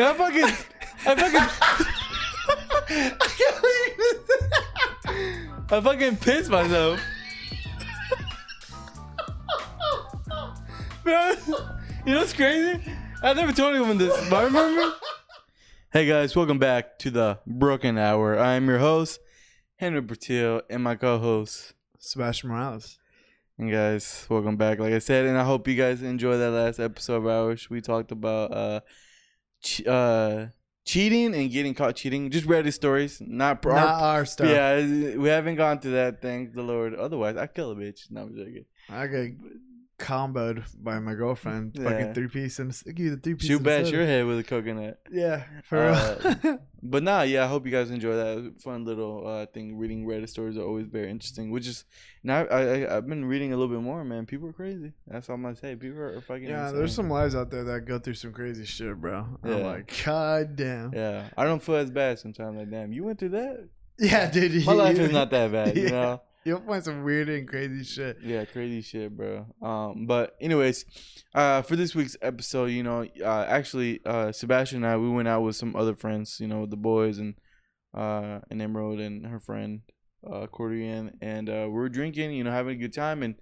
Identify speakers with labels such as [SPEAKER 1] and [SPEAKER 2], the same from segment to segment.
[SPEAKER 1] I fucking, I fucking, I fucking pissed myself. Bro, you know what's crazy? I never told anyone this, but I remember. Hey guys, welcome back to the Broken Hour. I am your host, Henry Bertil, and my co-host.
[SPEAKER 2] Sebastian Morales.
[SPEAKER 1] And guys, welcome back. Like I said, and I hope you guys enjoyed that last episode of ours. We talked about uh, uh, cheating and getting caught cheating. Just read Reddit stories, not,
[SPEAKER 2] Not our stuff.
[SPEAKER 1] Yeah, we haven't gone through that. Thank the Lord. Otherwise, I kill a bitch. No, I'm joking.
[SPEAKER 2] I got comboed by my girlfriend.
[SPEAKER 1] Yeah.
[SPEAKER 2] Fucking three piece and give you the three piece.
[SPEAKER 1] Shoot bash
[SPEAKER 2] instead.
[SPEAKER 1] your head with a coconut.
[SPEAKER 2] Yeah, for
[SPEAKER 1] Uh,
[SPEAKER 2] real.
[SPEAKER 1] But nah, yeah, I hope you guys enjoy that fun little uh, thing. Reading Reddit stories are always very interesting. Which is now I, I I've been reading a little bit more. Man, people are crazy. That's all I'm gonna say. People are fucking.
[SPEAKER 2] yeah,
[SPEAKER 1] insane.
[SPEAKER 2] there's some lives out there that go through some crazy shit, bro. I'm
[SPEAKER 1] Yeah.
[SPEAKER 2] like, god damn. Yeah,
[SPEAKER 1] I don't feel as bad sometimes. Like, damn, you went through that.
[SPEAKER 2] Yeah, dude.
[SPEAKER 1] My life is not that bad, you
[SPEAKER 2] Yeah.
[SPEAKER 1] know.
[SPEAKER 2] You'll find some weird and crazy shit.
[SPEAKER 1] Yeah, crazy shit, bro. Um, but anyways, uh, for this week's episode, you know, uh, actually, uh, Sebastian and I we went out with some other friends, you know, the boys and uh, and Emerald and her friend, uh, Cordian, and uh, we're drinking, you know, having a good time, and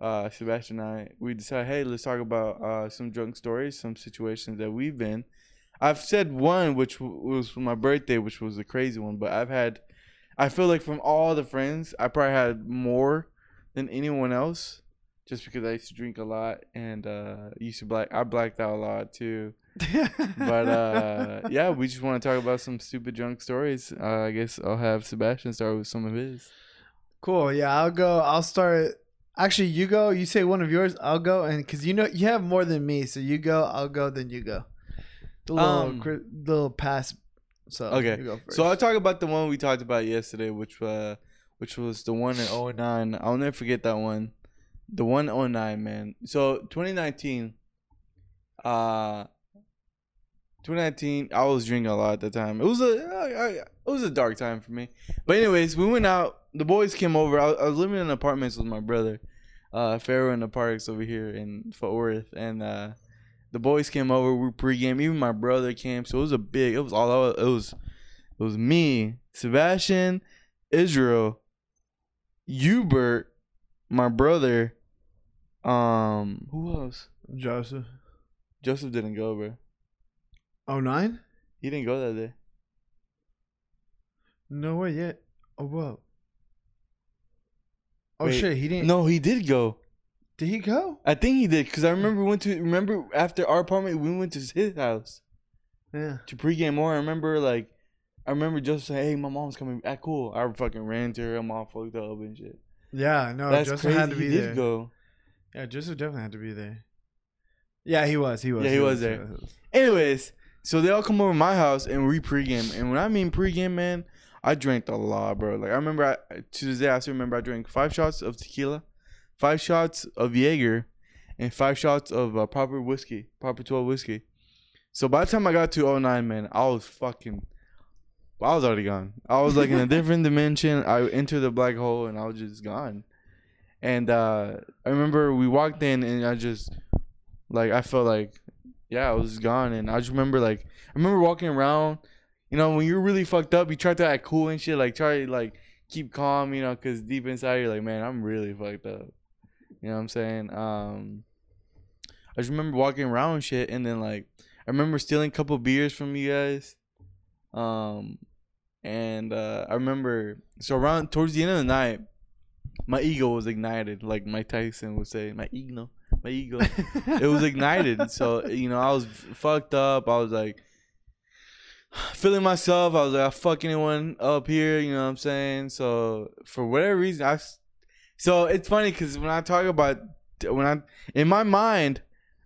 [SPEAKER 1] uh, Sebastian and I we decided, hey, let's talk about uh some drunk stories, some situations that we've been. I've said one, which was for my birthday, which was a crazy one, but I've had. I feel like from all the friends, I probably had more than anyone else, just because I used to drink a lot and uh, used to black. I blacked out a lot too. But uh, yeah, we just want to talk about some stupid drunk stories. Uh, I guess I'll have Sebastian start with some of his.
[SPEAKER 2] cool. Yeah, I'll go. I'll start. Actually, you go. You say one of yours. I'll go, and because you know you have more than me, so you go. I'll go. Then you go. The little
[SPEAKER 1] Um,
[SPEAKER 2] cri- little pass. So
[SPEAKER 1] Okay,
[SPEAKER 2] you go first.
[SPEAKER 1] So I'll talk about the one we talked about yesterday, which uh, which was the one in 09. I'll never forget that one. The one 09, man. So 2019, uh, 2019, I was drinking a lot at the time. It was a I, I, it was a dark time for me. But anyways, we went out. The boys came over. I, I was living in apartments with my brother, uh, Pharaoh in the parks over here in Fort Worth, and uh, the boys came over. We pregame. Even my brother came. So it was a big. It was all. It was. It was me, Sebastian, Israel, Hubert, my brother. Um, who else?
[SPEAKER 2] Joseph.
[SPEAKER 1] Joseph didn't go, bro.
[SPEAKER 2] Oh nine?
[SPEAKER 1] He didn't go that day.
[SPEAKER 2] No way yet. Oh whoa. Oh
[SPEAKER 1] Wait,
[SPEAKER 2] shit, he didn't.
[SPEAKER 1] No, he did go.
[SPEAKER 2] Did he go?
[SPEAKER 1] I think he did because I remember we went to remember after our apartment we went to his house
[SPEAKER 2] Yeah.
[SPEAKER 1] to pregame more. I remember like I remember Joseph saying, "Hey, my mom's coming." Ah, cool. I fucking ran to her. I'm all fucked up and shit.
[SPEAKER 2] Yeah, no,
[SPEAKER 1] That's
[SPEAKER 2] Joseph
[SPEAKER 1] crazy.
[SPEAKER 2] had to be
[SPEAKER 1] he did
[SPEAKER 2] there.
[SPEAKER 1] go.
[SPEAKER 2] Yeah, Joseph definitely had to be there. Yeah, he was. He was.
[SPEAKER 1] Yeah, he was there. Anyways, so they all come over to my house and we pregame. And when I mean pregame, man, I drank a lot, bro. Like I remember, I, to this day, I still remember I drank five shots of tequila, five shots of Jaeger, and five shots of uh, proper whiskey, proper twelve whiskey. So by the time I got to 09, man, I was fucking. I was already gone. I was like in a different dimension. I entered the black hole and I was just gone. And uh, I remember we walked in and I just like I felt like yeah, I was gone and I just remember like I remember walking around, you know, when you're really fucked up, you try to act cool and shit, like try to like keep calm, you know, cuz deep inside you're like, man, I'm really fucked up. You know what I'm saying? Um I just remember walking around and shit and then like I remember stealing a couple beers from you guys. Um and uh I remember so around towards the end of the night my ego was ignited, like Mike Tyson would say. My ego, my ego, it was ignited. So you know, I was fucked up. I was like feeling myself. I was like, I fuck anyone up here. You know what I'm saying? So for whatever reason, I. So it's funny because when I talk about when I in my mind,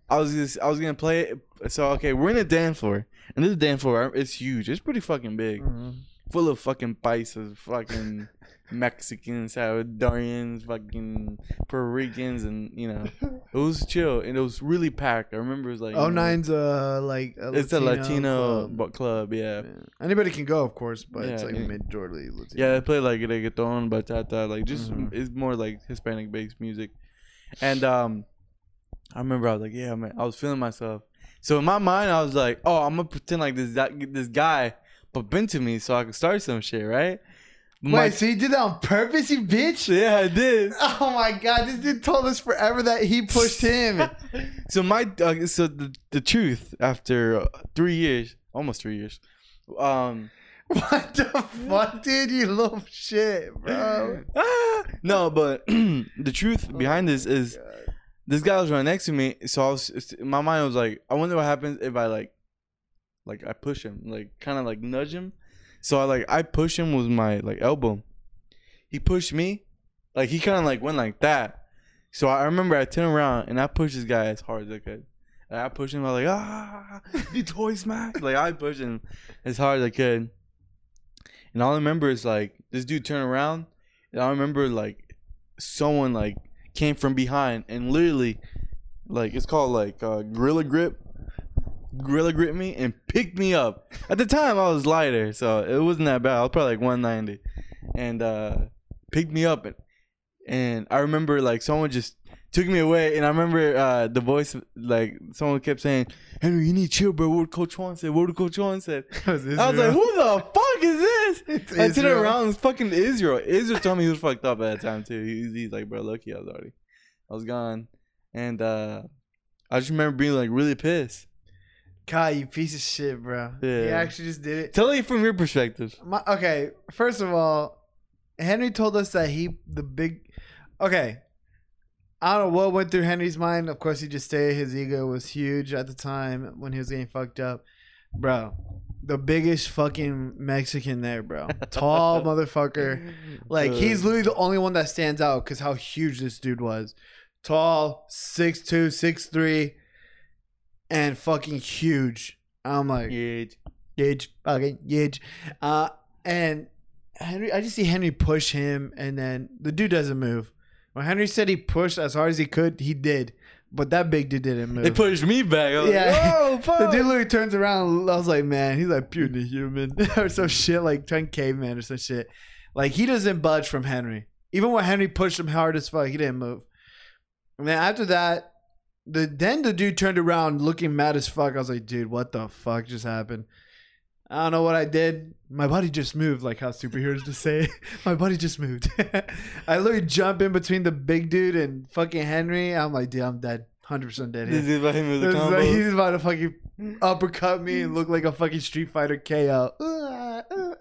[SPEAKER 1] I was just I was gonna play it. So okay, we're in a dance floor, and this dance floor it's huge. It's pretty fucking big
[SPEAKER 2] Mhm.
[SPEAKER 1] full of fucking paisas, fucking Mexicans, Salvadorians, fucking Puerto Ricans, and you know, it was chill and it was really packed. I remember it was like
[SPEAKER 2] Oh nine's uh like a
[SPEAKER 1] it's a Latino
[SPEAKER 2] club.
[SPEAKER 1] club, yeah.
[SPEAKER 2] Yeah. Anybody can go, of course, but it's like
[SPEAKER 1] yeah.
[SPEAKER 2] majority Latino.
[SPEAKER 1] Yeah, they play like reggaeton, bachata, like just
[SPEAKER 2] Mhm.
[SPEAKER 1] it's more like Hispanic based music. And um I remember I was like, yeah, man, I was feeling myself. So in my mind, I was like, oh, I'm gonna pretend like this this guy bumped into me so I could start some shit, right?
[SPEAKER 2] Wait, so you did that on purpose, you bitch?
[SPEAKER 1] yeah, I did.
[SPEAKER 2] Oh my god, this dude told us forever that he pushed him.
[SPEAKER 1] So my uh, so the, the truth after uh, three years, almost three years, um,
[SPEAKER 2] what the fuck, dude? You little shit, bro.
[SPEAKER 1] ah, no, but the truth behind this is this guy was right next to me. So I was my mind was like, I wonder what happens if I like, like I push him, like kind of like nudge him. So I like I push him with my like elbow. He pushed me, like he kind of like went like that. So I remember I turned around and I pushed this guy as hard as I could. And I pushed him. I was like, ah, you toy smack. Like I pushed him as hard as I could. And all I remember is like this dude turned around, and I remember like someone like came from behind and literally, like it's called like uh, gorilla grip, gorilla grip me and picked me up. At the time I was lighter, so it wasn't that bad. I was probably like 190, and uh, picked me up and and I remember like someone just took me away, and I remember uh, the voice like someone kept saying, "Henry, you need chill, bro." What did Coach Juan said? What did Coach Juan said? I was like, "Who the fuck is this?"
[SPEAKER 2] It's
[SPEAKER 1] I turned around, it's fucking Israel. Israel told me he was fucked up at that time too. He, he's like, "Bro, lucky I was already, I was gone," and uh, I just remember being like really pissed.
[SPEAKER 2] God, you piece of shit, bro. You
[SPEAKER 1] Yeah.
[SPEAKER 2] actually just did it.
[SPEAKER 1] Tell me from your perspective.
[SPEAKER 2] My, okay, first of all, Henry told us that he the big. Okay, I don't know what went through Henry's mind. Of course, he just said his ego was huge at the time when he was getting fucked up, bro. The biggest fucking Mexican there, bro. Tall motherfucker. Like
[SPEAKER 1] Uh,
[SPEAKER 2] he's literally the only one that stands out because how huge this dude was. Tall, 6'2", 6'3", and fucking huge. I'm like,
[SPEAKER 1] yeah.
[SPEAKER 2] huge, fucking huge. Uh, and Henry, I just see Henry push him, and then the dude doesn't move. When Henry said he pushed as hard as he could, he did, but that big dude didn't move.
[SPEAKER 1] They pushed me back. I was
[SPEAKER 2] Yeah.
[SPEAKER 1] like, "Oh,
[SPEAKER 2] the dude literally turns around. I was like, man, he's like pure human or some shit, like trying caveman or some shit. Like he doesn't budge from Henry. Even when Henry pushed him hard as fuck, he didn't move. And then after that, the then the dude turned around looking mad as fuck. I was like, dude, what the fuck just happened? I don't know what I did. My body just moved, like how superheroes just say. My body just moved. I literally jump in between the big dude and fucking Henry. I'm like, dude, I'm dead. 100% dead here.
[SPEAKER 1] This is about him with the
[SPEAKER 2] like, he's about to fucking uppercut me and look like a fucking Street Fighter KO.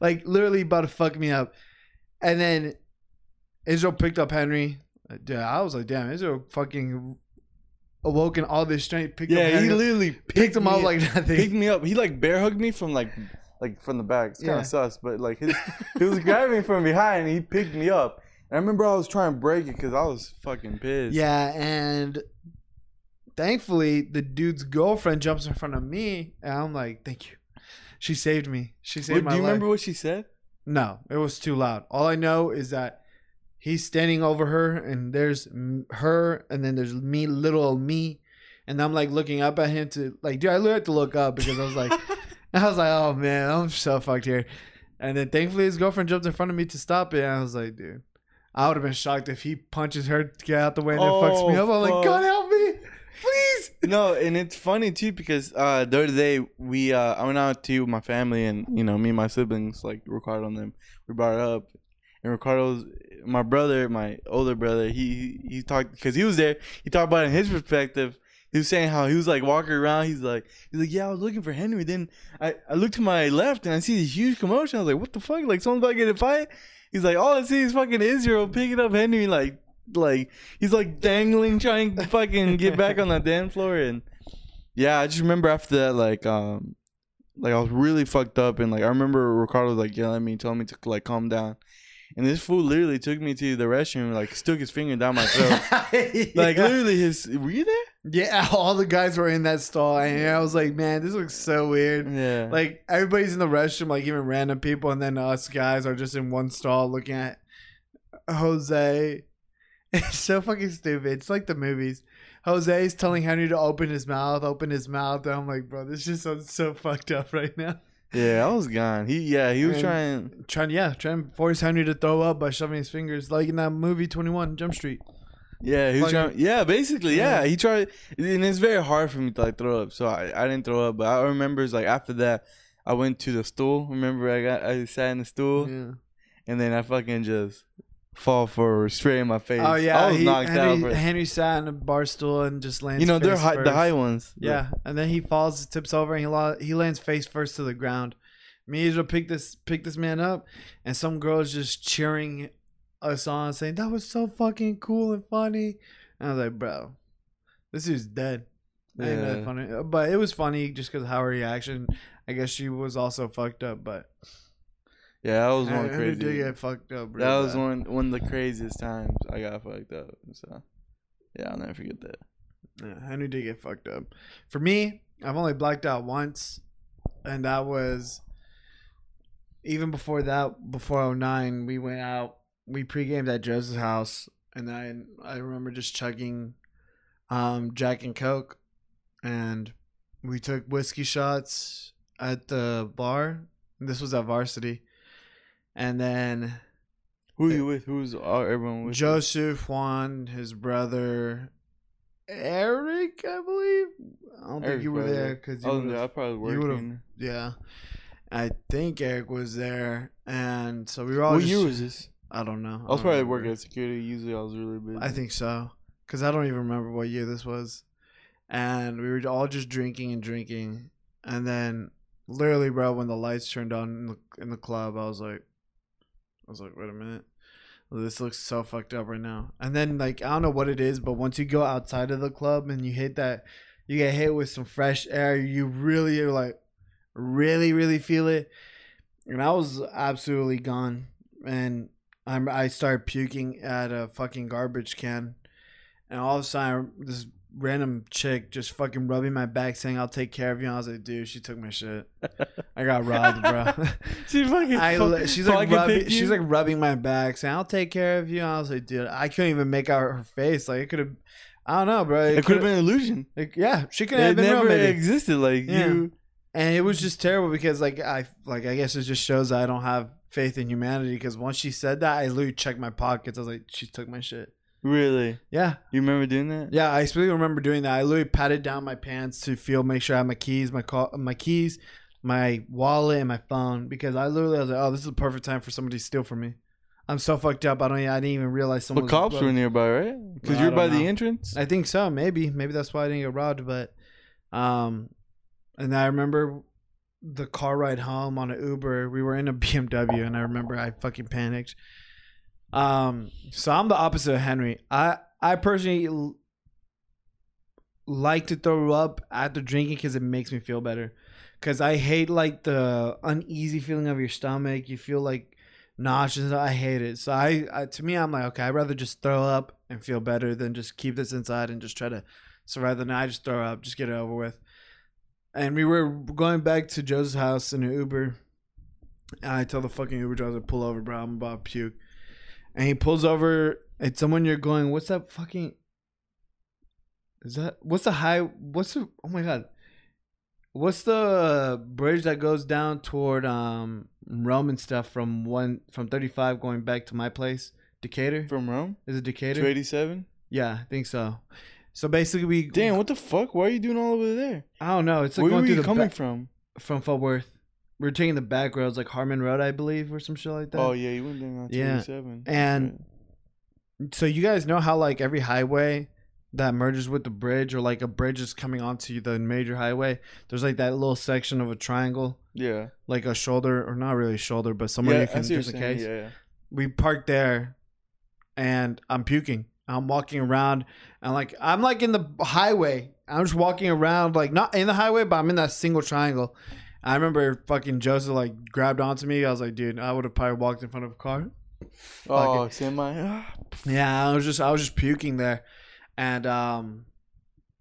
[SPEAKER 2] Like literally about to fuck me up. And then Israel picked up Henry. Uh, Dude, I was like, damn, Israel fucking awoken all this strength. Picked up
[SPEAKER 1] Yeah, he literally
[SPEAKER 2] picked him up like nothing.
[SPEAKER 1] picked me up. He like bear hugged me from like like from the back. It's kind
[SPEAKER 2] Yeah.
[SPEAKER 1] of sus, but like his, he was grabbing me from behind and he picked me up. And I remember I was trying to break it because I was fucking pissed.
[SPEAKER 2] Yeah, and thankfully the dude's girlfriend jumps in front of me, and I'm like, "Thank you." She saved me. She saved
[SPEAKER 1] What,
[SPEAKER 2] my
[SPEAKER 1] do you
[SPEAKER 2] life.
[SPEAKER 1] remember what she said?
[SPEAKER 2] No, it was too loud. All I know is that he's standing over her, and there's her, and then there's me, little old me, and I'm like looking up at him to like, dude, I literally had to look up because I was like, I was like, oh man, I'm so fucked here. And then thankfully his girlfriend jumped in front of me to stop it, and I was like, dude, I would have been shocked if he punches her to get out the way and then fucks me
[SPEAKER 1] Oh,
[SPEAKER 2] up. I'm like. God help me, please.
[SPEAKER 1] no, and it's funny too because uh, the other day we uh, I went out to with my family and you know me and my siblings like Ricardo and them we brought it up and Ricardo's my brother my older brother he he, talked because he was there he talked about it in his perspective. He was saying how he was like walking around he's like he's like yeah I was looking for Henry. Then I I looked to my left and I see this huge commotion. I was like what the fuck? Like someone's about to get a fight. He's like all I see is fucking Israel picking up Henry like like he's like dangling trying to fucking get back on the dance floor. And yeah i just remember after that like um like i was really fucked up. And like i remember ricardo was like yelling at me telling me to like calm down and this fool literally took me to the restroom like stuck his finger down my throat like
[SPEAKER 2] Yeah.
[SPEAKER 1] literally his were you there
[SPEAKER 2] yeah, all the guys were in that stall, and I was like, man, this looks so weird.
[SPEAKER 1] yeah
[SPEAKER 2] Like everybody's in the restroom, like even random people, and then us guys are just in one stall looking at Jose. It's so fucking stupid. It's like the movies. Jose's telling Henry to open his mouth, open his mouth. And I'm like, bro, this just sounds so fucked up right now.
[SPEAKER 1] Yeah i was gone he yeah he was
[SPEAKER 2] And-
[SPEAKER 1] trying
[SPEAKER 2] Trying, yeah, trying to force Henry to throw up by shoving his fingers, like in that movie Twenty One Jump Street.
[SPEAKER 1] Yeah, he was trying. Yeah, basically, yeah.
[SPEAKER 2] Yeah.
[SPEAKER 1] He tried, and it's very hard for me to like throw up. So I, I didn't throw up. But I remember it's like after that, I went to the stool. Remember, I got I sat in the stool,
[SPEAKER 2] Yeah.
[SPEAKER 1] and then I fucking just fall forward straight in my face.
[SPEAKER 2] Oh yeah,
[SPEAKER 1] I was
[SPEAKER 2] he,
[SPEAKER 1] knocked
[SPEAKER 2] Henry,
[SPEAKER 1] out. Bro.
[SPEAKER 2] Henry sat in a bar stool and just lands.
[SPEAKER 1] You know, they're high, the high ones.
[SPEAKER 2] Yeah, and then he falls, tips over, and he lo- he lands face first to the ground. Me to pick this pick this man up, and some girls just cheering us on, saying that was so fucking cool and funny. And I was like, bro, this dude's dead. That ain't that
[SPEAKER 1] Yeah.
[SPEAKER 2] funny, but it was funny just because how her reaction. I guess she was also fucked up, but
[SPEAKER 1] Yeah, that was one crazy.
[SPEAKER 2] did get fucked up.
[SPEAKER 1] that was
[SPEAKER 2] bad.
[SPEAKER 1] one one of the craziest times I got fucked up. So yeah, I'll never forget that.
[SPEAKER 2] Yeah, Henry did get fucked up. For me, I've only blacked out once, and that was even before that. Before 09, we went out. We pre-gamed at Joseph's house, and I I remember just chugging um, Jack and Coke, and we took whiskey shots at the bar. This was at Varsity, and then
[SPEAKER 1] Who are you with? Who's uh, everyone with?
[SPEAKER 2] Joseph, Juan, his brother, Eric, I believe. I don't think you were there because you oh,
[SPEAKER 1] was
[SPEAKER 2] would.
[SPEAKER 1] I
[SPEAKER 2] have.
[SPEAKER 1] probably working.
[SPEAKER 2] Yeah, I think Eric was there, and so we were all.
[SPEAKER 1] What
[SPEAKER 2] just,
[SPEAKER 1] year was this?
[SPEAKER 2] I don't know.
[SPEAKER 1] I was
[SPEAKER 2] don't
[SPEAKER 1] probably
[SPEAKER 2] remember.
[SPEAKER 1] working at security. Usually, I was really busy.
[SPEAKER 2] I think so, because I don't even remember what year this was, and we were all just drinking and drinking, and then literally, bro, when the lights turned on in the, in the club, I was like, I was like, wait a minute. This looks so fucked up right now. And then like I don't know what it is, but once you go outside of the club and you hit that you get hit with some fresh air, you really are like really, really feel it. And I was absolutely gone. And I'm I started puking at a fucking garbage can. And all of a sudden this random chick just fucking rubbing my back saying I'll take care of you. And I was like, dude, she took my shit. I got robbed, bro.
[SPEAKER 1] she fucking.
[SPEAKER 2] I,
[SPEAKER 1] fuck-
[SPEAKER 2] li- she's like
[SPEAKER 1] fucking
[SPEAKER 2] rubbing, she's like rubbing my back, saying, "I'll take care of you." And I was like, "Dude, I couldn't even make out her face. Like it could have, I don't know, bro.
[SPEAKER 1] It could have been an illusion.
[SPEAKER 2] like, yeah, she could have been
[SPEAKER 1] never
[SPEAKER 2] maybe.
[SPEAKER 1] existed. Like
[SPEAKER 2] Yeah.
[SPEAKER 1] you.
[SPEAKER 2] and it was just terrible because, like, I like I guess it just shows that I don't have faith in humanity. Because once she said that, I literally checked my pockets. I was like, she took my shit.
[SPEAKER 1] Really?
[SPEAKER 2] Yeah,
[SPEAKER 1] You remember doing that?
[SPEAKER 2] yeah. I specifically remember doing that. I literally patted down my pants to feel, make sure I had my keys, my call, my keys, my wallet, and my phone. Because I literally was like, oh, this is the perfect time for somebody to steal from me. I'm so fucked up. I don't. I didn't even realize someone.
[SPEAKER 1] But cops were nearby, right? Because
[SPEAKER 2] I
[SPEAKER 1] you're by the entrance.
[SPEAKER 2] I think so. Maybe. Maybe that's why I didn't get robbed. But, um, and I remember the car ride home on an Uber. We were in a BMW, and I remember I fucking panicked. Um, so I'm the opposite of Henry. I I personally like to throw up after drinking because it makes me feel better. Because I hate like the uneasy feeling of your stomach. You feel like nauseous. I hate it. So I, I to me, I'm like, okay, I'd rather just throw up and feel better than just keep this inside and just try to survive the night. I just throw up, just get it over with. And we were going back to Joe's house in an Uber. And I tell the fucking Uber driver pull over, bro. I'm about to puke. And he pulls over. It's someone you're going. What's that fucking? Is that what's the high? What's the? Oh my god. What's the bridge that goes down toward um Rhome and stuff from one from 35 going back to my place? Decatur?
[SPEAKER 1] From Rhome?
[SPEAKER 2] Is it Decatur?
[SPEAKER 1] 287?
[SPEAKER 2] Yeah, I think so. So basically, we
[SPEAKER 1] Damn, what the fuck? Why are you doing all over there?
[SPEAKER 2] I don't know. It's like
[SPEAKER 1] Where
[SPEAKER 2] going through
[SPEAKER 1] you coming
[SPEAKER 2] ba-
[SPEAKER 1] from?
[SPEAKER 2] from Fort Worth. We are taking the back roads, like Harmon Road, I believe, or some shit like that.
[SPEAKER 1] Oh, yeah, you went down on
[SPEAKER 2] Yeah,
[SPEAKER 1] 287.
[SPEAKER 2] and- So you guys know how like every highway that merges with the bridge, or like a bridge is coming onto the major highway. There's like that little section of a triangle,
[SPEAKER 1] yeah.
[SPEAKER 2] like a shoulder, or not really a shoulder, but somewhere
[SPEAKER 1] yeah,
[SPEAKER 2] you can
[SPEAKER 1] I see what
[SPEAKER 2] just in
[SPEAKER 1] saying.
[SPEAKER 2] case.
[SPEAKER 1] Yeah, yeah.
[SPEAKER 2] we parked there and I'm puking. I'm walking around and like I'm like in the highway. I'm just walking around like not in the highway, but I'm in that single triangle. I remember fucking Joseph like grabbed onto me. I was like, dude, I would have probably walked in front of a car.
[SPEAKER 1] Oh, semi.
[SPEAKER 2] Yeah, I was just I was just puking there. And um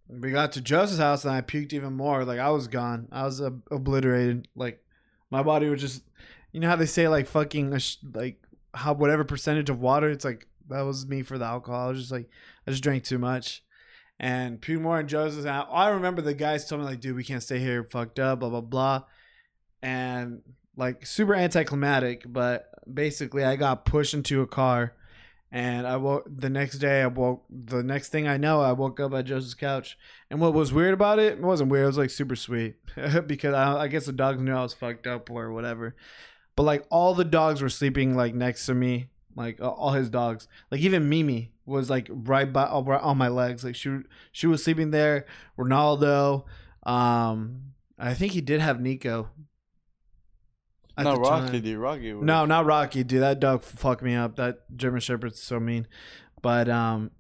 [SPEAKER 2] we got to Joseph's house and I puked even more. Like I was gone. I was ob- obliterated. Like my body was just you know how they say like fucking sh- like how whatever percentage of water it's like that was me for the alcohol. I was just like I just drank too much. And puked and Joseph's house. I remember the guys told me like, dude, we can't stay here fucked up, blah blah blah. And like super anticlimactic, but basically I got pushed into a car And I woke the next day. I woke the next thing I know, I woke up at Joseph's couch. And what was weird about it, it wasn't weird. It was like super sweet because I, I guess the dogs knew I was fucked up or whatever. But like all the dogs were sleeping like next to me, like uh, all his dogs. Like even Mimi was like right by uh, right on my legs. Like she she was sleeping there. Ronaldo, um, I think he did have Nico. at
[SPEAKER 1] No, Rocky,
[SPEAKER 2] time.
[SPEAKER 1] dude. Rocky. was-
[SPEAKER 2] No, not Rocky, dude. That dog fucked me up. That German Shepherd's so mean. But um,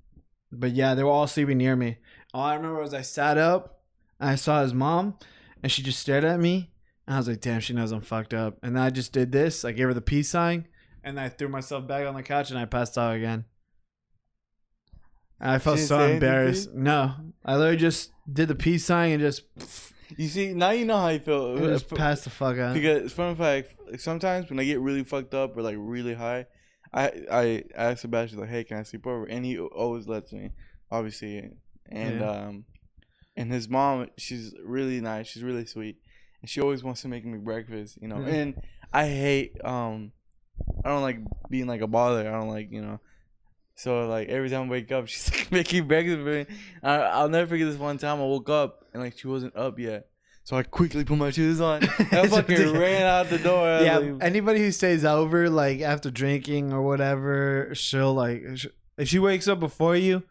[SPEAKER 2] but yeah, they were all sleeping near me. All I remember was I sat up, and I saw his mom, and she just stared at me, and I was like, "Damn, she knows I'm fucked up." And then I just did this. I gave her the peace sign, and I threw myself back on the couch, and I passed out again. And I felt
[SPEAKER 1] didn't
[SPEAKER 2] so
[SPEAKER 1] say anything
[SPEAKER 2] embarrassed. No, I literally just did the peace sign and just,
[SPEAKER 1] You see, now you know how you feel.
[SPEAKER 2] and just passed the fuck out.
[SPEAKER 1] Because fun fact, sometimes when I get really fucked up or like really high, I I ask Sebastian like, "Hey, can I sleep over?" And he always lets me, obviously. And
[SPEAKER 2] Yeah.
[SPEAKER 1] um, and his mom, she's really nice. She's really sweet, and she always wants to make me breakfast. You know,
[SPEAKER 2] Mhm.
[SPEAKER 1] and I hate um, I don't like being like a bother. I don't like you know. So like every time I wake up, she's like making breakfast for me. I, I'll never forget this one time I woke up and like she wasn't up yet. So I quickly put my shoes on. I fucking ran out the door. I
[SPEAKER 2] yeah,
[SPEAKER 1] like,
[SPEAKER 2] anybody who stays over like after drinking or whatever, she'll like if she wakes up before you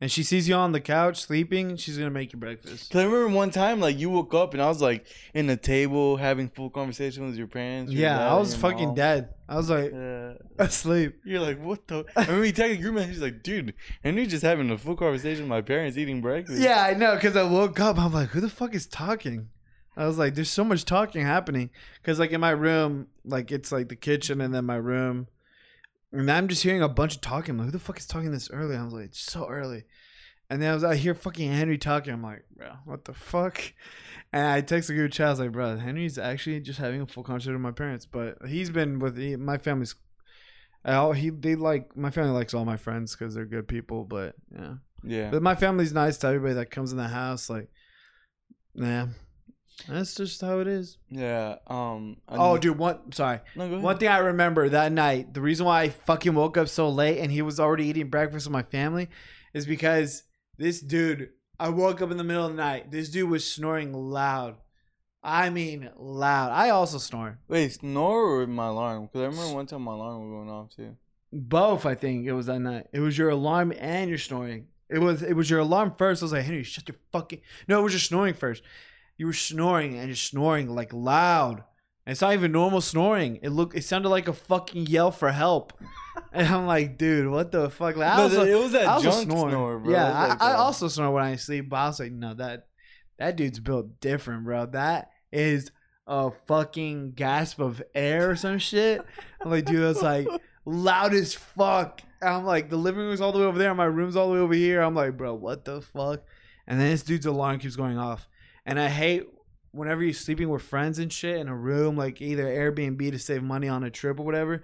[SPEAKER 2] and she sees you on the couch sleeping, she's gonna make you breakfast.
[SPEAKER 1] Cause I remember one time, like you woke up and I was like in the table having full conversation with your parents. your dad
[SPEAKER 2] Yeah, I was fucking
[SPEAKER 1] mom.
[SPEAKER 2] dead. I was like
[SPEAKER 1] Yeah.
[SPEAKER 2] asleep.
[SPEAKER 1] You're like, what the? I remember you texted group message. He's like, dude, Henry's just having a full conversation with my parents eating breakfast.
[SPEAKER 2] Yeah, I know. Cause I woke up, I'm like, who the fuck is talking? I was like, there's so much talking happening. Cause like in my room, like it's like the kitchen and then my room, and I'm just hearing a bunch of talking. I'm like, who the fuck is talking this early? I was like, it's so early. And then I was, I hear fucking Henry talking. I'm like, bro, what the fuck? And I texted group chat. I was like, bro, Henry's actually just having a full conversation with my parents, but he's been with he, my family's. All he they like my family likes all my friends because they're good people, but yeah.
[SPEAKER 1] Yeah.
[SPEAKER 2] But my family's nice to everybody that comes in the house. Like, yeah, that's just how it is.
[SPEAKER 1] Yeah. Um. I
[SPEAKER 2] Oh,
[SPEAKER 1] know-
[SPEAKER 2] dude, one sorry.
[SPEAKER 1] No, go ahead.
[SPEAKER 2] One thing I remember that night, the reason why I fucking woke up so late and he was already eating breakfast with my family, is because this dude. I woke up in the middle of the night. This dude was snoring loud. I mean, loud. I also snore.
[SPEAKER 1] Wait, snore or my alarm? Because I remember one time my alarm was going off too.
[SPEAKER 2] Both, I think it was that night. It was your alarm and your snoring. It was it was your alarm first. I was like, Henry, shut your fucking. No, it was your snoring first. You were snoring and you're snoring like loud. And it's not even normal snoring. It looked it sounded like a fucking yell for help. And I'm like, dude, what the fuck? Like, I also,
[SPEAKER 1] it was that
[SPEAKER 2] I also
[SPEAKER 1] junk
[SPEAKER 2] snore.
[SPEAKER 1] snore, bro.
[SPEAKER 2] Yeah,
[SPEAKER 1] like
[SPEAKER 2] I, I also snore when I sleep. But I was like, no, that that dude's built different, bro. That is a fucking gasp of air or some shit. I'm like, dude, that's like loud as fuck. And I'm like, the living room's all the way over there, my room's all the way over here. I'm like, bro, what the fuck? And then this dude's alarm keeps going off. And I hate whenever you're sleeping with friends and shit in a room, like either Airbnb to save money on a trip or whatever.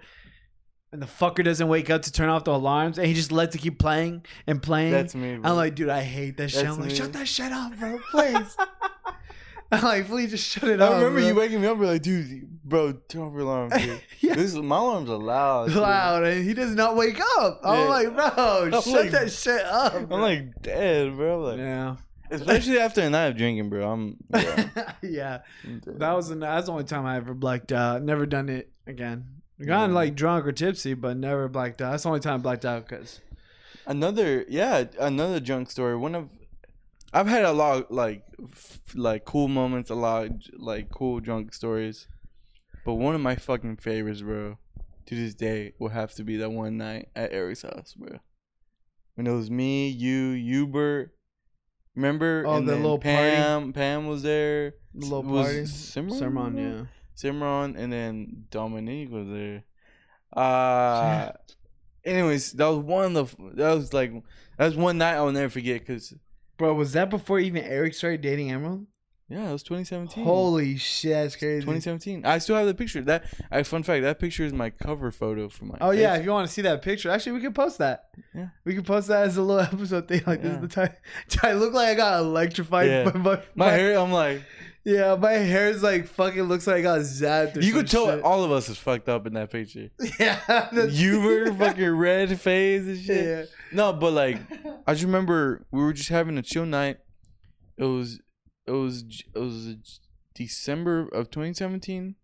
[SPEAKER 2] And the fucker doesn't wake up to turn off the alarms and he just lets it keep playing and playing.
[SPEAKER 1] That's me. Bro.
[SPEAKER 2] I'm like, dude, I hate that shit. I'm like,
[SPEAKER 1] me.
[SPEAKER 2] shut that shit off, bro, please. I'm like, please just shut it up.
[SPEAKER 1] I
[SPEAKER 2] off.
[SPEAKER 1] remember
[SPEAKER 2] bro.
[SPEAKER 1] you waking me up. You're like, dude, bro, turn off your alarm. Dude.
[SPEAKER 2] yeah.
[SPEAKER 1] This my alarms are loud. dude.
[SPEAKER 2] loud and he does not wake up. I'm
[SPEAKER 1] Yeah.
[SPEAKER 2] like, bro,
[SPEAKER 1] I'm
[SPEAKER 2] shut
[SPEAKER 1] like-
[SPEAKER 2] that shit up.
[SPEAKER 1] I'm like dead, bro. Like,
[SPEAKER 2] yeah,
[SPEAKER 1] especially after a night of drinking, bro. I'm. Yeah.
[SPEAKER 2] yeah. That was the that's the only time I ever blacked out. Never done it again. Gotten
[SPEAKER 1] Yeah.
[SPEAKER 2] like drunk or tipsy, but never blacked out. That's the only time I blacked out because
[SPEAKER 1] another yeah another drunk story one of i've had a lot like f- like cool moments a lot like cool drunk stories but one of my fucking favorites bro to this day will have to be that one night at eric's house bro when it was me you Hubert. Remember
[SPEAKER 2] Oh,
[SPEAKER 1] And
[SPEAKER 2] the little party?
[SPEAKER 1] pam pam was there
[SPEAKER 2] the little
[SPEAKER 1] Was
[SPEAKER 2] party.
[SPEAKER 1] Simran
[SPEAKER 2] yeah.
[SPEAKER 1] Simran and then Dominique was there. Uh anyways, that was one of the that was like that was one night I'll never forget because
[SPEAKER 2] Bro, was that before even Eric started dating Emerald?
[SPEAKER 1] Yeah, it was 2017.
[SPEAKER 2] Holy shit, that's crazy.
[SPEAKER 1] 2017. I still have the picture. That I fun fact that picture is my cover photo for my.
[SPEAKER 2] Oh yeah, if you want to see that picture, actually we could post that.
[SPEAKER 1] Yeah.
[SPEAKER 2] we could post that as a little episode thing. Like this is the time. I look like I got electrified.
[SPEAKER 1] Yeah.
[SPEAKER 2] by, by,
[SPEAKER 1] my hair. I'm like
[SPEAKER 2] Yeah, my hair's like fucking looks like I got zapped.
[SPEAKER 1] You could tell
[SPEAKER 2] shit.
[SPEAKER 1] all of us is fucked up in that picture.
[SPEAKER 2] Yeah,
[SPEAKER 1] You were fucking red face and shit.
[SPEAKER 2] Yeah.
[SPEAKER 1] No, but like I just remember we were just having a chill night. It was it was it was December of 2017.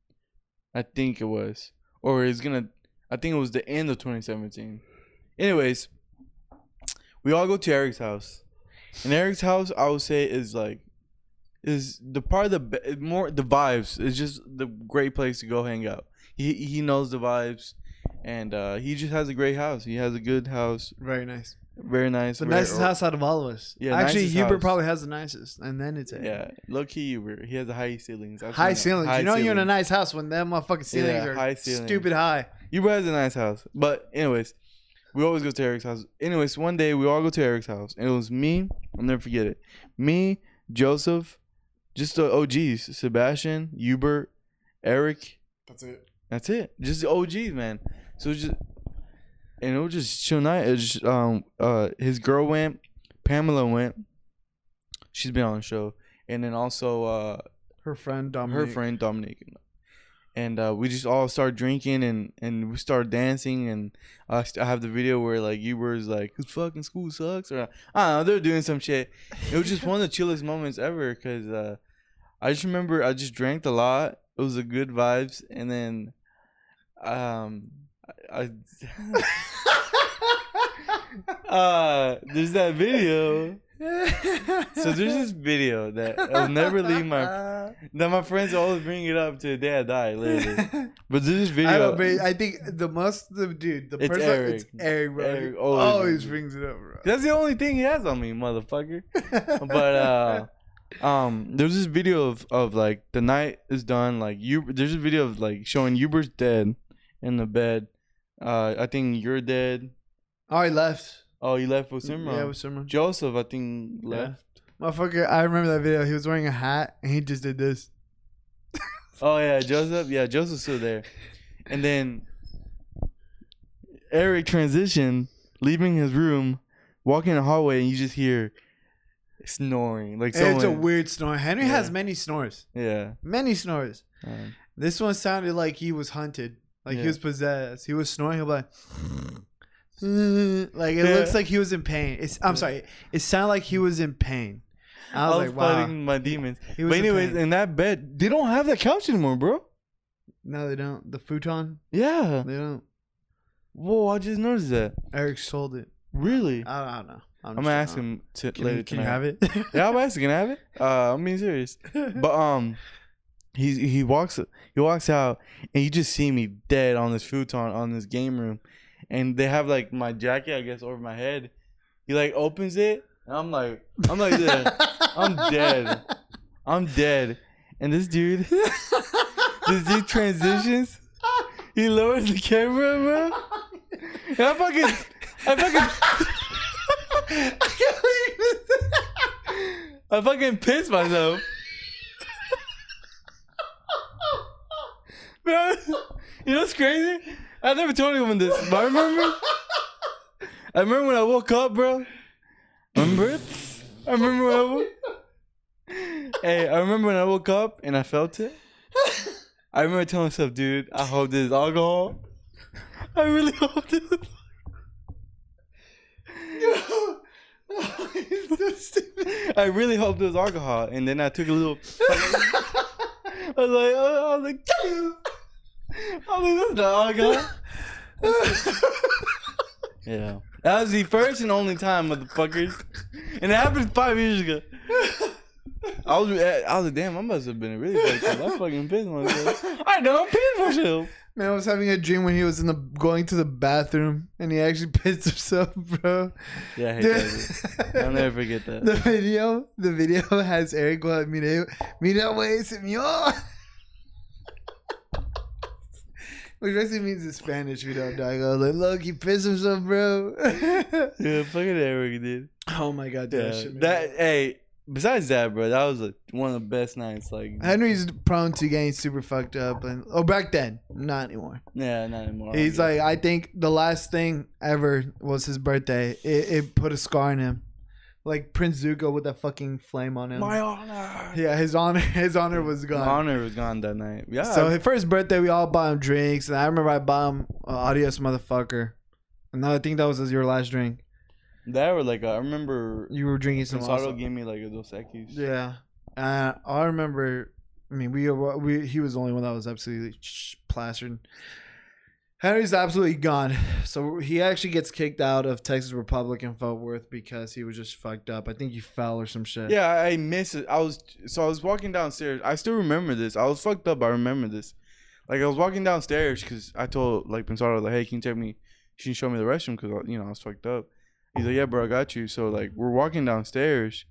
[SPEAKER 1] I think it was. Or it's to I think it was the end of 2017. Anyways, we all go to Eric's house. And Eric's house I would say is like is the part of the more the vibes. It's just the great place to go hang out. He he knows the vibes and uh, he just has a great house. He has a good house.
[SPEAKER 2] Very nice.
[SPEAKER 1] Very nice.
[SPEAKER 2] The
[SPEAKER 1] very-
[SPEAKER 2] nicest house out of all of us.
[SPEAKER 1] Yeah,
[SPEAKER 2] actually,
[SPEAKER 1] nicest
[SPEAKER 2] Hubert
[SPEAKER 1] house.
[SPEAKER 2] probably has the nicest, and then it's
[SPEAKER 1] Yeah, low key Uber. He has the high ceilings. I've
[SPEAKER 2] high
[SPEAKER 1] seen it.
[SPEAKER 2] ceilings.
[SPEAKER 1] High
[SPEAKER 2] you know you're in a
[SPEAKER 1] ceilings.
[SPEAKER 2] nice house when them motherfucking ceilings
[SPEAKER 1] Yeah,
[SPEAKER 2] are
[SPEAKER 1] high ceilings.
[SPEAKER 2] stupid high.
[SPEAKER 1] Uber has a nice house. But anyways, we always go to Eric's house. Anyways, one day we all go to Eric's house, and it was me. I'll never forget it. Me, Joseph, just the OGs: Sebastian, Hubert, Eric.
[SPEAKER 2] That's it.
[SPEAKER 1] That's it. Just the OGs, man. So just and it was just chill night. It was just, um uh his girl went, Pamela went. She's been on the show, and then also uh
[SPEAKER 2] Her friend Dominic.
[SPEAKER 1] her friend Dominique. And uh, we just all started drinking and, and we started dancing and I I have the video where like you were like, "Cause fucking school sucks," or I don't know, they're doing some shit. It was just one of the chillest moments ever because uh, I just remember I just drank a lot. It was a good vibes, and then um, I, uh, there's that video. So there's this video that I'll never leave my that my friends always bring it up to the day I die, literally. But there's this video.
[SPEAKER 2] I I think the most the dude, the
[SPEAKER 1] It's
[SPEAKER 2] person,
[SPEAKER 1] Eric.
[SPEAKER 2] it's Eric, bro.
[SPEAKER 1] Eric always
[SPEAKER 2] always,
[SPEAKER 1] brings
[SPEAKER 2] brings it up, bro.
[SPEAKER 1] That's the only thing he has on me, motherfucker. But uh, um, there's this video of of like the night is done. Like you, there's a video of like showing Uber's dead in the bed. Uh, I think you're dead.
[SPEAKER 2] oh, he left.
[SPEAKER 1] Oh, he left with Simran.
[SPEAKER 2] Yeah, with Simran.
[SPEAKER 1] Joseph, I think left.
[SPEAKER 2] Motherfucker, I remember that video. He was wearing a hat and he just did this.
[SPEAKER 1] Oh yeah, Joseph. Yeah, Joseph's still there. And then Eric transitioned, leaving his room, walking in the hallway, and you just hear snoring. Like
[SPEAKER 2] And it's a weird snore. Henry
[SPEAKER 1] Yeah.
[SPEAKER 2] has many snores.
[SPEAKER 1] yeah.
[SPEAKER 2] Many snores.
[SPEAKER 1] Um,
[SPEAKER 2] This one sounded like he was hunted. Like
[SPEAKER 1] Yeah.
[SPEAKER 2] he was possessed. He was snoring. He was like, like it
[SPEAKER 1] Yeah.
[SPEAKER 2] looks like he was in pain. It's, I'm sorry. It sounded like he was in pain. I was, like, wow.
[SPEAKER 1] fighting my demons.
[SPEAKER 2] Was
[SPEAKER 1] But anyways,
[SPEAKER 2] pain.
[SPEAKER 1] in that bed, they don't have that couch anymore, bro.
[SPEAKER 2] no, they don't. The futon,
[SPEAKER 1] Yeah.
[SPEAKER 2] they don't.
[SPEAKER 1] Whoa, I just noticed that.
[SPEAKER 2] Eric sold it.
[SPEAKER 1] Really?
[SPEAKER 2] I, I don't know.
[SPEAKER 1] I'm gonna ask him to
[SPEAKER 2] Can,
[SPEAKER 1] later
[SPEAKER 2] you, can
[SPEAKER 1] tonight.
[SPEAKER 2] you have it?
[SPEAKER 1] Yeah, I'm asking. Can I have it? Uh, I'm being serious. But um, he he walks he walks out and you just see me dead on this futon on this game room, and they have like my jacket I guess over my head. He like opens it and I'm like I'm like this. I'm dead. I'm dead. And this dude, this dude transitions. He lowers the camera, bro. And I fucking, I fucking, I fucking pissed myself. You know what's crazy? I never told anyone this, but I remember. I remember when I woke up, bro. Remember it? I remember when I woke. Hey, I remember when I woke up and I felt it. I remember telling myself, dude, I hope this is alcohol. I really hope this. Is... I really hope this was alcohol, and then I took a little. I was like, I was like, I was like, that's not alcohol. Yeah, that was the first and only time, motherfuckers, and it happened five years ago. I was, I was like, damn, I must have been really up. I fucking pissed myself. I know, I pissed myself.
[SPEAKER 2] Man I was having a dream when he was in the going to the bathroom and he actually pissed himself, bro.
[SPEAKER 1] Yeah, I hate that. I'll never forget that.
[SPEAKER 2] The video, the video has Eric going, mira, mira, güey, se Which basically means in Spanish, we don't know. I go, like, look, he pissed himself, bro.
[SPEAKER 1] Yeah, fucking Eric, dude.
[SPEAKER 2] oh my god, dude,
[SPEAKER 1] Yeah,
[SPEAKER 2] that shit
[SPEAKER 1] that hey. Besides that, bro, that was like one of the best nights. Like,
[SPEAKER 2] Henry's prone to getting super fucked up, and oh, back then, not anymore.
[SPEAKER 1] yeah, not anymore.
[SPEAKER 2] He's like, I think the last thing ever was his birthday. It, it put a scar on him. Like Prince Zuko with that fucking flame on him.
[SPEAKER 1] My honor.
[SPEAKER 2] yeah, his honor, his honor was
[SPEAKER 1] My
[SPEAKER 2] gone.
[SPEAKER 1] honor was gone that night. Yeah.
[SPEAKER 2] So his first birthday, we all bought him drinks, and I remember I bought him uh, Adios motherfucker. And I think that was your last drink.
[SPEAKER 1] that were like uh, I remember
[SPEAKER 2] You were drinking some.
[SPEAKER 1] Pensado
[SPEAKER 2] also-
[SPEAKER 1] gave me like a Dos Equis.
[SPEAKER 2] Yeah, uh, I remember. I mean, we we he was the only one that was absolutely plastered. Henry's absolutely gone. So he actually gets kicked out of Texas Republic in Fort Worth because he was just fucked up. I think he fell or some shit.
[SPEAKER 1] Yeah, I miss it. I was so I was walking downstairs. I still remember this. I was fucked up. I remember this. Like I was walking downstairs because I told like Pensado like, hey, can you take me? She can show me the restroom because you know I was fucked up. He's like, yeah, bro, I got you. So like we're walking downstairs.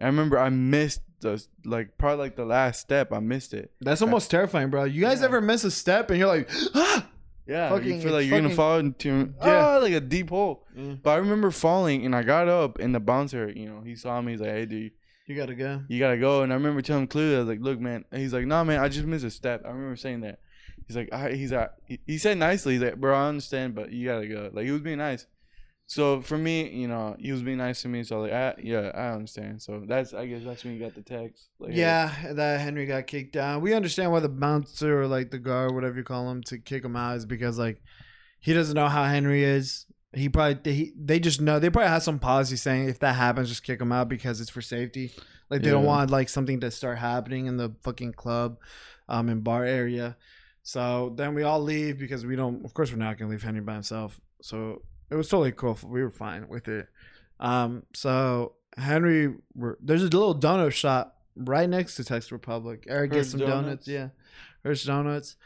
[SPEAKER 1] I remember I missed the like probably like the last step. I missed it.
[SPEAKER 2] That's almost terrifying, bro. You guys
[SPEAKER 1] Yeah.
[SPEAKER 2] ever miss a step and you're like, ah!
[SPEAKER 1] Yeah,
[SPEAKER 2] Fucking-
[SPEAKER 1] you feel like you're gonna fall into
[SPEAKER 2] Yeah.
[SPEAKER 1] yeah, like a deep hole.
[SPEAKER 2] Mm.
[SPEAKER 1] But I remember falling and I got up and the bouncer, you know, he saw me. He's like, hey, dude.
[SPEAKER 2] you gotta go.
[SPEAKER 1] you gotta go. And I remember telling him clearly, I was like, look, man. And he's like, nah, man, I just missed a step. I remember saying that. He's like, I, he's like, he- he said nicely, he's like, bro, I understand, but you gotta go. Like he was being nice. So for me, you know, he was being nice to me. So like, I, yeah, I understand. So that's, I guess that's when you got the text. Like, hey,
[SPEAKER 2] Yeah, that Henry got kicked out. We understand why the bouncer or like the guard, whatever you call him, to kick him out is because like he doesn't know how Henry is. He probably he, they just know they probably have some policy saying if that happens, just kick him out because it's for safety. Like they don't want like something to start happening in the fucking club, um, in bar area. So then we all leave because we don't. Of course, we're not gonna leave Henry by himself. So it was totally cool. We were fine with it. Um, so Henry, we're, there's a little donut shop right next to Texas Republic. Eric gets some donuts.
[SPEAKER 1] Donuts?
[SPEAKER 2] Yeah, Hertz donuts.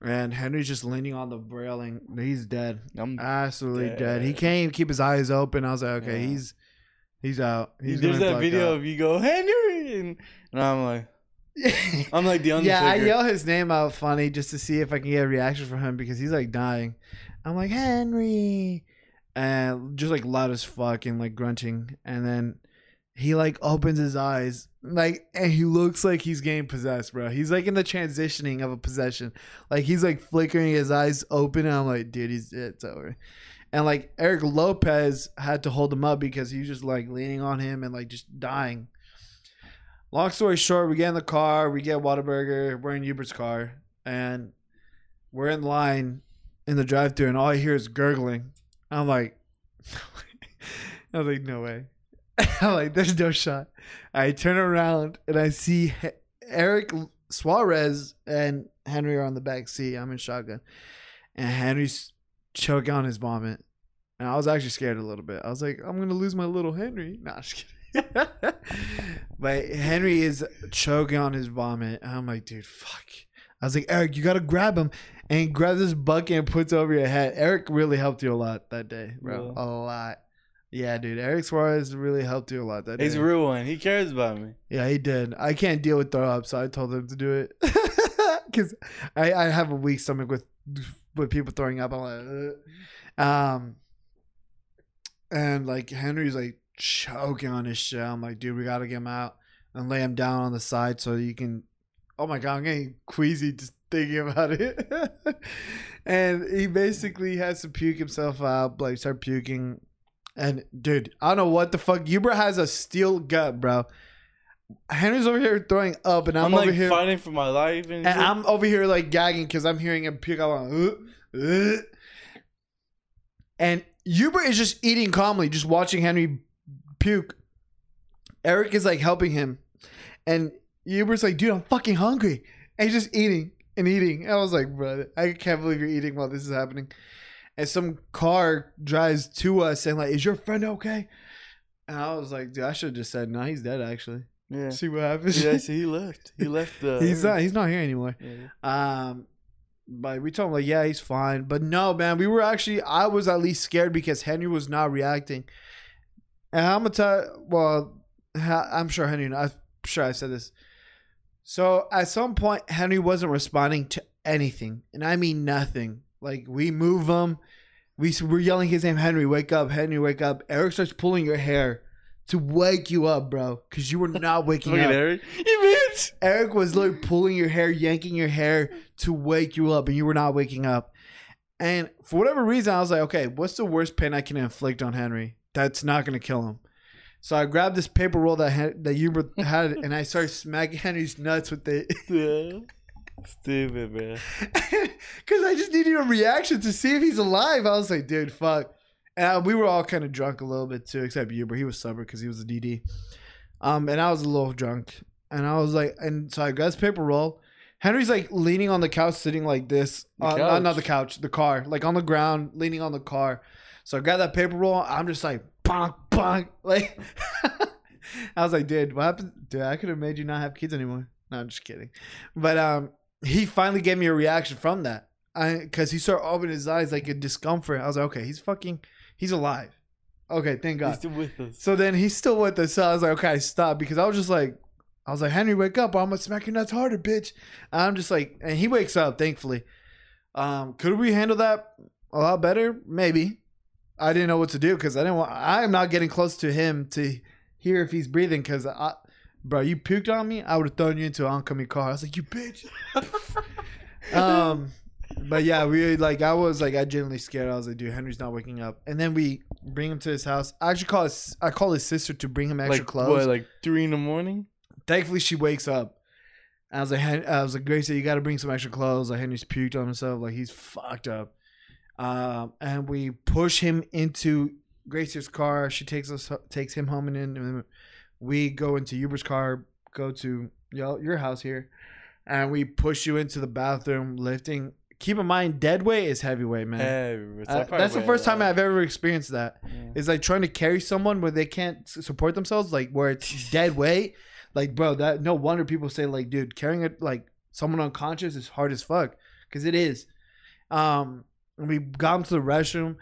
[SPEAKER 2] And Henry's just leaning on the railing. He's dead,
[SPEAKER 1] I'm,
[SPEAKER 2] absolutely dead. He can't even keep his eyes open. I was like, okay,
[SPEAKER 1] Yeah.
[SPEAKER 2] he's he's out. He's
[SPEAKER 1] there's that video
[SPEAKER 2] out.
[SPEAKER 1] of you go Henry, and, and I'm like, I'm like the Undertaker.
[SPEAKER 2] yeah, I yell his name out funny just to see if I can get a reaction from him because he's like dying. I'm like Henry, and just like loud as fuck and like grunting, and then he like opens his eyes like and he looks like he's getting possessed, bro. He's like in the transitioning of a possession, like he's like flickering his eyes open, and I'm like, dude, he's it's over. And like Eric Lopez had to hold him up because he was just like leaning on him and like just dying. Long story short, we get in the car, we get Whataburger, we're in Hubert's car, and we're in line in the drive thru and all I hear is gurgling. I'm like I was like, no way. I'm like, there's no shot. I turn around and I see He- Eric Suarez and Henry are on the back seat. I'm in shotgun. And Henry's choking on his vomit. And I was actually scared a little bit. I was like, I'm gonna lose my little Henry. Nah, just kidding. but Henry is choking on his vomit. I'm like, dude, fuck. I was like, Eric, you gotta grab him. And grabs this bucket and puts it over your head. Eric really helped you a lot that day, bro.
[SPEAKER 1] Yeah.
[SPEAKER 2] A lot. Yeah, dude. Eric Suarez really helped you a lot that
[SPEAKER 1] He's
[SPEAKER 2] day.
[SPEAKER 1] a real one. He cares about me.
[SPEAKER 2] Yeah, he did. I can't deal with throw up, so I told him to do it because I, I have a weak stomach with with people throwing up. I'm like, Ugh. um, and like Henry's like choking on his shit. I'm like, dude, we gotta get him out and lay him down on the side so you can. Oh my god, I'm getting queasy just thinking about it. and he basically has to puke himself out, like start puking. And dude, I don't know what the fuck. Uber has a steel gut, bro. Henry's over here throwing up, and I'm,
[SPEAKER 1] I'm,
[SPEAKER 2] over
[SPEAKER 1] like
[SPEAKER 2] here,
[SPEAKER 1] fighting for my life and,
[SPEAKER 2] and. I'm over here like gagging because I'm hearing him puke. I'm like, "Ugh, ugh." and Uber is just eating calmly, just watching Henry puke. Eric is like helping him, and Uber's like, "Dude, I'm fucking hungry," and he's just eating and eating. And I was like, "Bro, I can't believe you're eating while this is happening." And some car drives to us and like, "Is your friend okay?" And I was like, "Dude, I should have just said no. He's dead, actually."
[SPEAKER 1] yeah.
[SPEAKER 2] See what happens.
[SPEAKER 1] yeah, see, he left. He left the.
[SPEAKER 2] he's not. He's not here anymore.
[SPEAKER 1] Yeah.
[SPEAKER 2] Um, but we told him like, yeah, he's fine. But no, man, we were actually. I was at least scared because Henry was not reacting. And I'm gonna tell. Well, I'm sure Henry. I'm sure I said this. So at some point, Henry wasn't responding to anything, and I mean nothing. Like we move him, we we're yelling his name, Henry, wake up, Henry, wake up. Eric starts pulling your hair to wake you up, bro, because you were not waking
[SPEAKER 1] Look
[SPEAKER 2] up.
[SPEAKER 1] at Eric. You bitch.
[SPEAKER 2] Eric was literally pulling your hair, yanking your hair to wake you up, and you were not waking up. And for whatever reason, I was like, okay, what's the worst pain I can inflict on Henry? That's not gonna kill him. So I grabbed this paper roll that had, that Hubert had, and I started smacking Henry's nuts with it.
[SPEAKER 1] Yeah. Stupid, man.
[SPEAKER 2] Because I just needed a reaction to see if he's alive. I was like, dude, fuck. And I- we were all kind of drunk a little bit too, except Hubert. He was sober because he was a DD. Um, and I was a little drunk. And I was like, and so I grabbed this paper roll. Henry's like leaning on the couch, sitting like this. Uh, not, not the couch, the car, like on the ground, leaning on the car. So I got that paper roll. I'm just like, bonk, bonk. Like, I was like, dude, what happened? Dude, I could have made you not have kids anymore. No, I'm just kidding. But um, he finally gave me a reaction from that. I because he started opening his eyes like a discomfort. I was like, okay, he's fucking, he's alive. Okay, thank God.
[SPEAKER 1] He's still with us.
[SPEAKER 2] So then he's still with us. So I was like, okay, stop. Because I was just like, I was like, Henry, wake up. I'm to smack your nuts harder, bitch. And I'm just like, and he wakes up, thankfully. Um, could we handle that a lot better? Maybe. I didn't know what to do because I didn't want, I am not getting close to him to hear if he's breathing because I, bro, you puked on me. I would have thrown you into an oncoming car. I was like, you bitch. um, but yeah, we like I was like I genuinely scared. I was like, dude, Henry's not waking up. And then we bring him to his house. I actually call his I call his sister to bring him extra
[SPEAKER 1] like
[SPEAKER 2] clothes.
[SPEAKER 1] what, like three in the morning?
[SPEAKER 2] Thankfully, she wakes up. I was like, I was like, Gracie, you got to bring some extra clothes. Like Henry's puked on himself. Like he's fucked up. Um, and we push him into Gracie's car. She takes us, takes him home, and then we go into Huber's car. Go to your your house here, and we push you into the bathroom, lifting. Keep in mind, dead weight is heavyweight, man.
[SPEAKER 1] Hey,
[SPEAKER 2] Uh, that's the first time I've ever experienced that.
[SPEAKER 1] Yeah.
[SPEAKER 2] It's like trying to carry someone where they can't support themselves, like where it's dead weight. Like, bro, that no wonder people say like, dude, carrying it like someone unconscious is hard as fuck because it is. Um, and we got him to the restroom,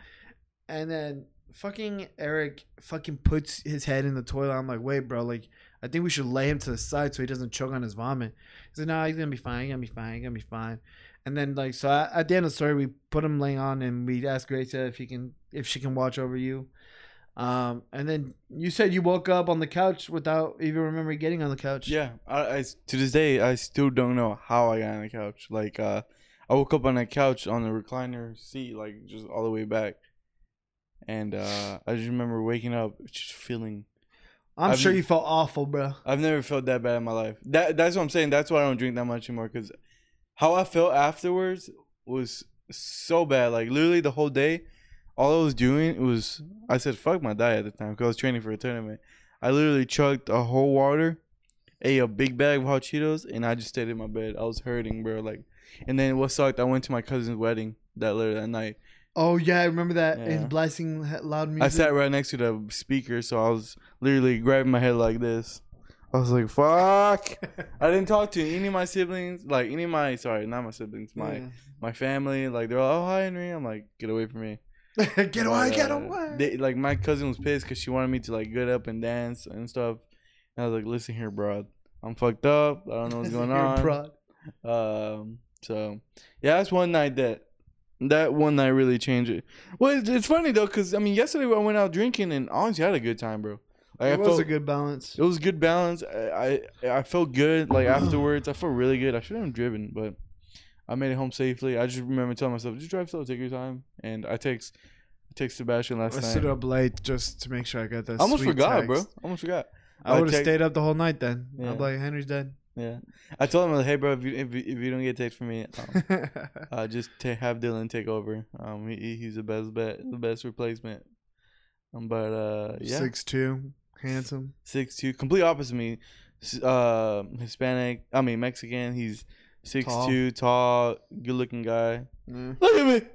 [SPEAKER 2] and then fucking Eric fucking puts his head in the toilet. I'm like, wait, bro, like I think we should lay him to the side so he doesn't choke on his vomit. He said, no, he's gonna be fine. He's gonna be fine. He's gonna be fine. And then like so at at the end of the story, we put him laying on, and we asked Gracia if he can if she can watch over you. Um, and then you said you woke up on the couch without even remembering getting on the couch.
[SPEAKER 1] Yeah, I, I to this day I still don't know how I got on the couch. Like, uh, I woke up on the couch on the recliner seat, like just all the way back, and uh, I just remember waking up just feeling.
[SPEAKER 2] I'm
[SPEAKER 1] I've-
[SPEAKER 2] sure you felt awful, bro.
[SPEAKER 1] I've never felt that bad in my life. That that's what I'm saying. That's why I don't drink that much anymore. Cause how I felt afterwards was so bad. Like literally the whole day, all I was doing was I said fuck my diet at the time because I was training for a tournament. I literally chugged a whole water, ate a big bag of hot Cheetos, and I just stayed in my bed. I was hurting, bro. Like, and then what sucked? I went to my cousin's wedding that later that night.
[SPEAKER 2] Oh yeah, I remember that.
[SPEAKER 1] Yeah.
[SPEAKER 2] And blasting loud music.
[SPEAKER 1] I sat right next to the speaker, so I was literally grabbing my head like this. I was like, "Fuck!" I didn't talk to any of my siblings, like any of my sorry, not my siblings, my my family. Like they're all, "Oh hi, Henry." I'm like, "Get away from me!"
[SPEAKER 2] Get away,
[SPEAKER 1] But,
[SPEAKER 2] get
[SPEAKER 1] uh,
[SPEAKER 2] away.
[SPEAKER 1] They, like my cousin was pissed because she wanted me to like get up and dance and stuff. And I was like, "Listen here, bro. I'm fucked up. I don't know what's going on."
[SPEAKER 2] proud.
[SPEAKER 1] Um. So yeah, that's one night that that one night really changed it. Well, it's, it's funny though, cause I mean, yesterday I went out drinking and honestly I had a good time, bro. Like,
[SPEAKER 2] It
[SPEAKER 1] I
[SPEAKER 2] was
[SPEAKER 1] felt,
[SPEAKER 2] a good balance.
[SPEAKER 1] It was good balance. I I, I felt good. Like afterwards, I felt really good. I should have driven, but I made it home safely. I just remember telling myself, just drive slow, take your time. And I text text Sebastian last
[SPEAKER 2] I
[SPEAKER 1] night.
[SPEAKER 2] I stood up late just to make sure I got that.
[SPEAKER 1] I almost forgot,
[SPEAKER 2] text.
[SPEAKER 1] bro. I almost forgot.
[SPEAKER 2] I
[SPEAKER 1] I
[SPEAKER 2] would have stayed up the whole night then.
[SPEAKER 1] Yeah.
[SPEAKER 2] I'm like, Henry's dead.
[SPEAKER 1] Yeah, I told him, hey, bro, if you if, you- if you don't get text from me, um, uh, just ta have Dylan take over. Um, he, he's the best bet, the best replacement. Um, but uh, yeah,
[SPEAKER 2] Six two, handsome.
[SPEAKER 1] six two, complete opposite of me. Uh, Hispanic. I mean Mexican. He's six
[SPEAKER 2] Tall.
[SPEAKER 1] two, tall, good looking guy. Look at me.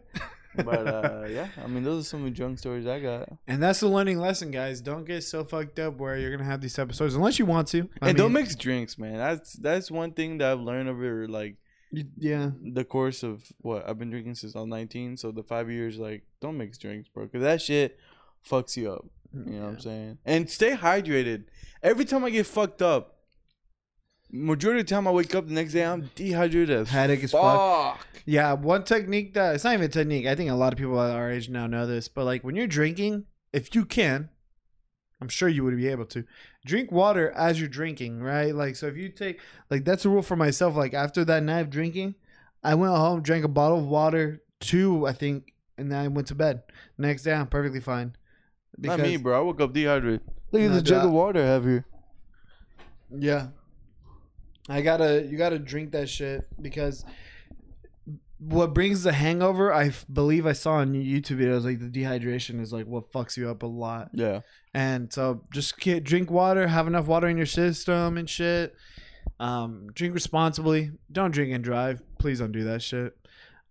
[SPEAKER 1] But uh, yeah, I mean those are some of the drunk stories I got.
[SPEAKER 2] And that's the learning lesson, guys. Don't get so fucked up where you're gonna have these episodes unless you want to. I
[SPEAKER 1] and don't mix drinks, man. That's that's one thing that I've learned over like
[SPEAKER 2] yeah.
[SPEAKER 1] the course of what I've been drinking since I was 19. So the five years, like, don't mix drinks, bro, because that shit fucks you up. You know what I'm saying? And stay hydrated. Every time I get fucked up, majority of the time I wake up the next day, I'm dehydrated
[SPEAKER 2] Headache as fuck.
[SPEAKER 1] fuck.
[SPEAKER 2] Yeah, one technique that it's not even a technique. I think a lot of people at our age now know this, but like when you're drinking, if you can, I'm sure you would be able to drink water as you're drinking, right? Like so, if you take like that's a rule for myself. Like after that night of drinking, I went home, drank a bottle of water, two I think, and then I went to bed. Next day, I'm perfectly fine.
[SPEAKER 1] Not me, bro. I woke up dehydrated. Look at the jug of water I have here.
[SPEAKER 2] Yeah. I gotta you gotta drink that shit because what brings the hangover, I f- believe I saw on YouTube videos, like the dehydration is like what fucks you up a lot.
[SPEAKER 1] Yeah.
[SPEAKER 2] And so just get, drink water, have enough water in your system and shit. Um, drink responsibly. Don't drink and drive. Please don't do that shit.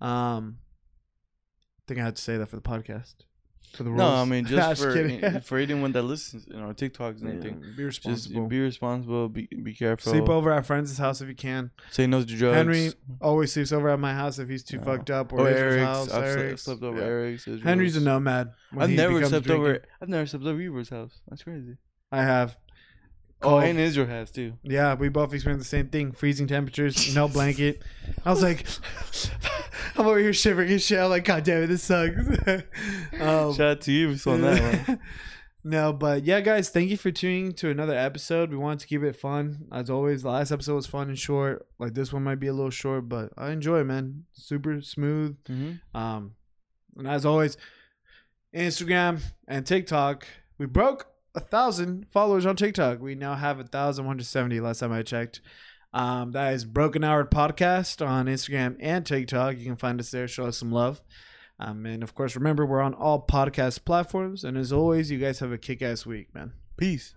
[SPEAKER 2] Um, I think I had to say that for the podcast. For the rules.
[SPEAKER 1] No, I mean just for
[SPEAKER 2] kidding.
[SPEAKER 1] for anyone that listens, you know, TikToks and
[SPEAKER 2] Yeah,
[SPEAKER 1] everything.
[SPEAKER 2] be
[SPEAKER 1] Just
[SPEAKER 2] responsible.
[SPEAKER 1] be responsible. Be be careful.
[SPEAKER 2] Sleep over at friends' house if you can.
[SPEAKER 1] Say no to drugs.
[SPEAKER 2] Henry always sleeps over at my house if he's too
[SPEAKER 1] Yeah.
[SPEAKER 2] fucked up or oh,
[SPEAKER 1] or
[SPEAKER 2] Israel's
[SPEAKER 1] Eric's.
[SPEAKER 2] house.
[SPEAKER 1] I've
[SPEAKER 2] Eric's.
[SPEAKER 1] slept over
[SPEAKER 2] Yeah.
[SPEAKER 1] Eric's. Israel's.
[SPEAKER 2] Henry's a nomad.
[SPEAKER 1] I've never slept
[SPEAKER 2] drinking.
[SPEAKER 1] over. I've never slept over Eber's house. That's crazy.
[SPEAKER 2] I have.
[SPEAKER 1] Oh, and Israel has too.
[SPEAKER 2] Yeah, we both experienced the same thing. Freezing temperatures, no blanket. I was like, I'm over here shivering and shit. I'm like, God damn it, this sucks. um,
[SPEAKER 1] Shout out to you on that one.
[SPEAKER 2] no, but yeah, guys, thank you for tuning to another episode. We wanted to keep it fun. As always, the last episode was fun and short. Like this one might be a little short, but I enjoy it, man. Super smooth.
[SPEAKER 1] Mm-hmm.
[SPEAKER 2] Um, and as always, Instagram and TikTok, we broke a thousand followers on TikTok. We now have a thousand one hundred seventy. Last time I checked, um, that is Broken Hour Podcast on Instagram and TikTok. You can find us there. Show us some love. Um, and of course, remember we're on all podcast platforms. And as always, you guys have a kick-ass week, man.
[SPEAKER 1] Peace.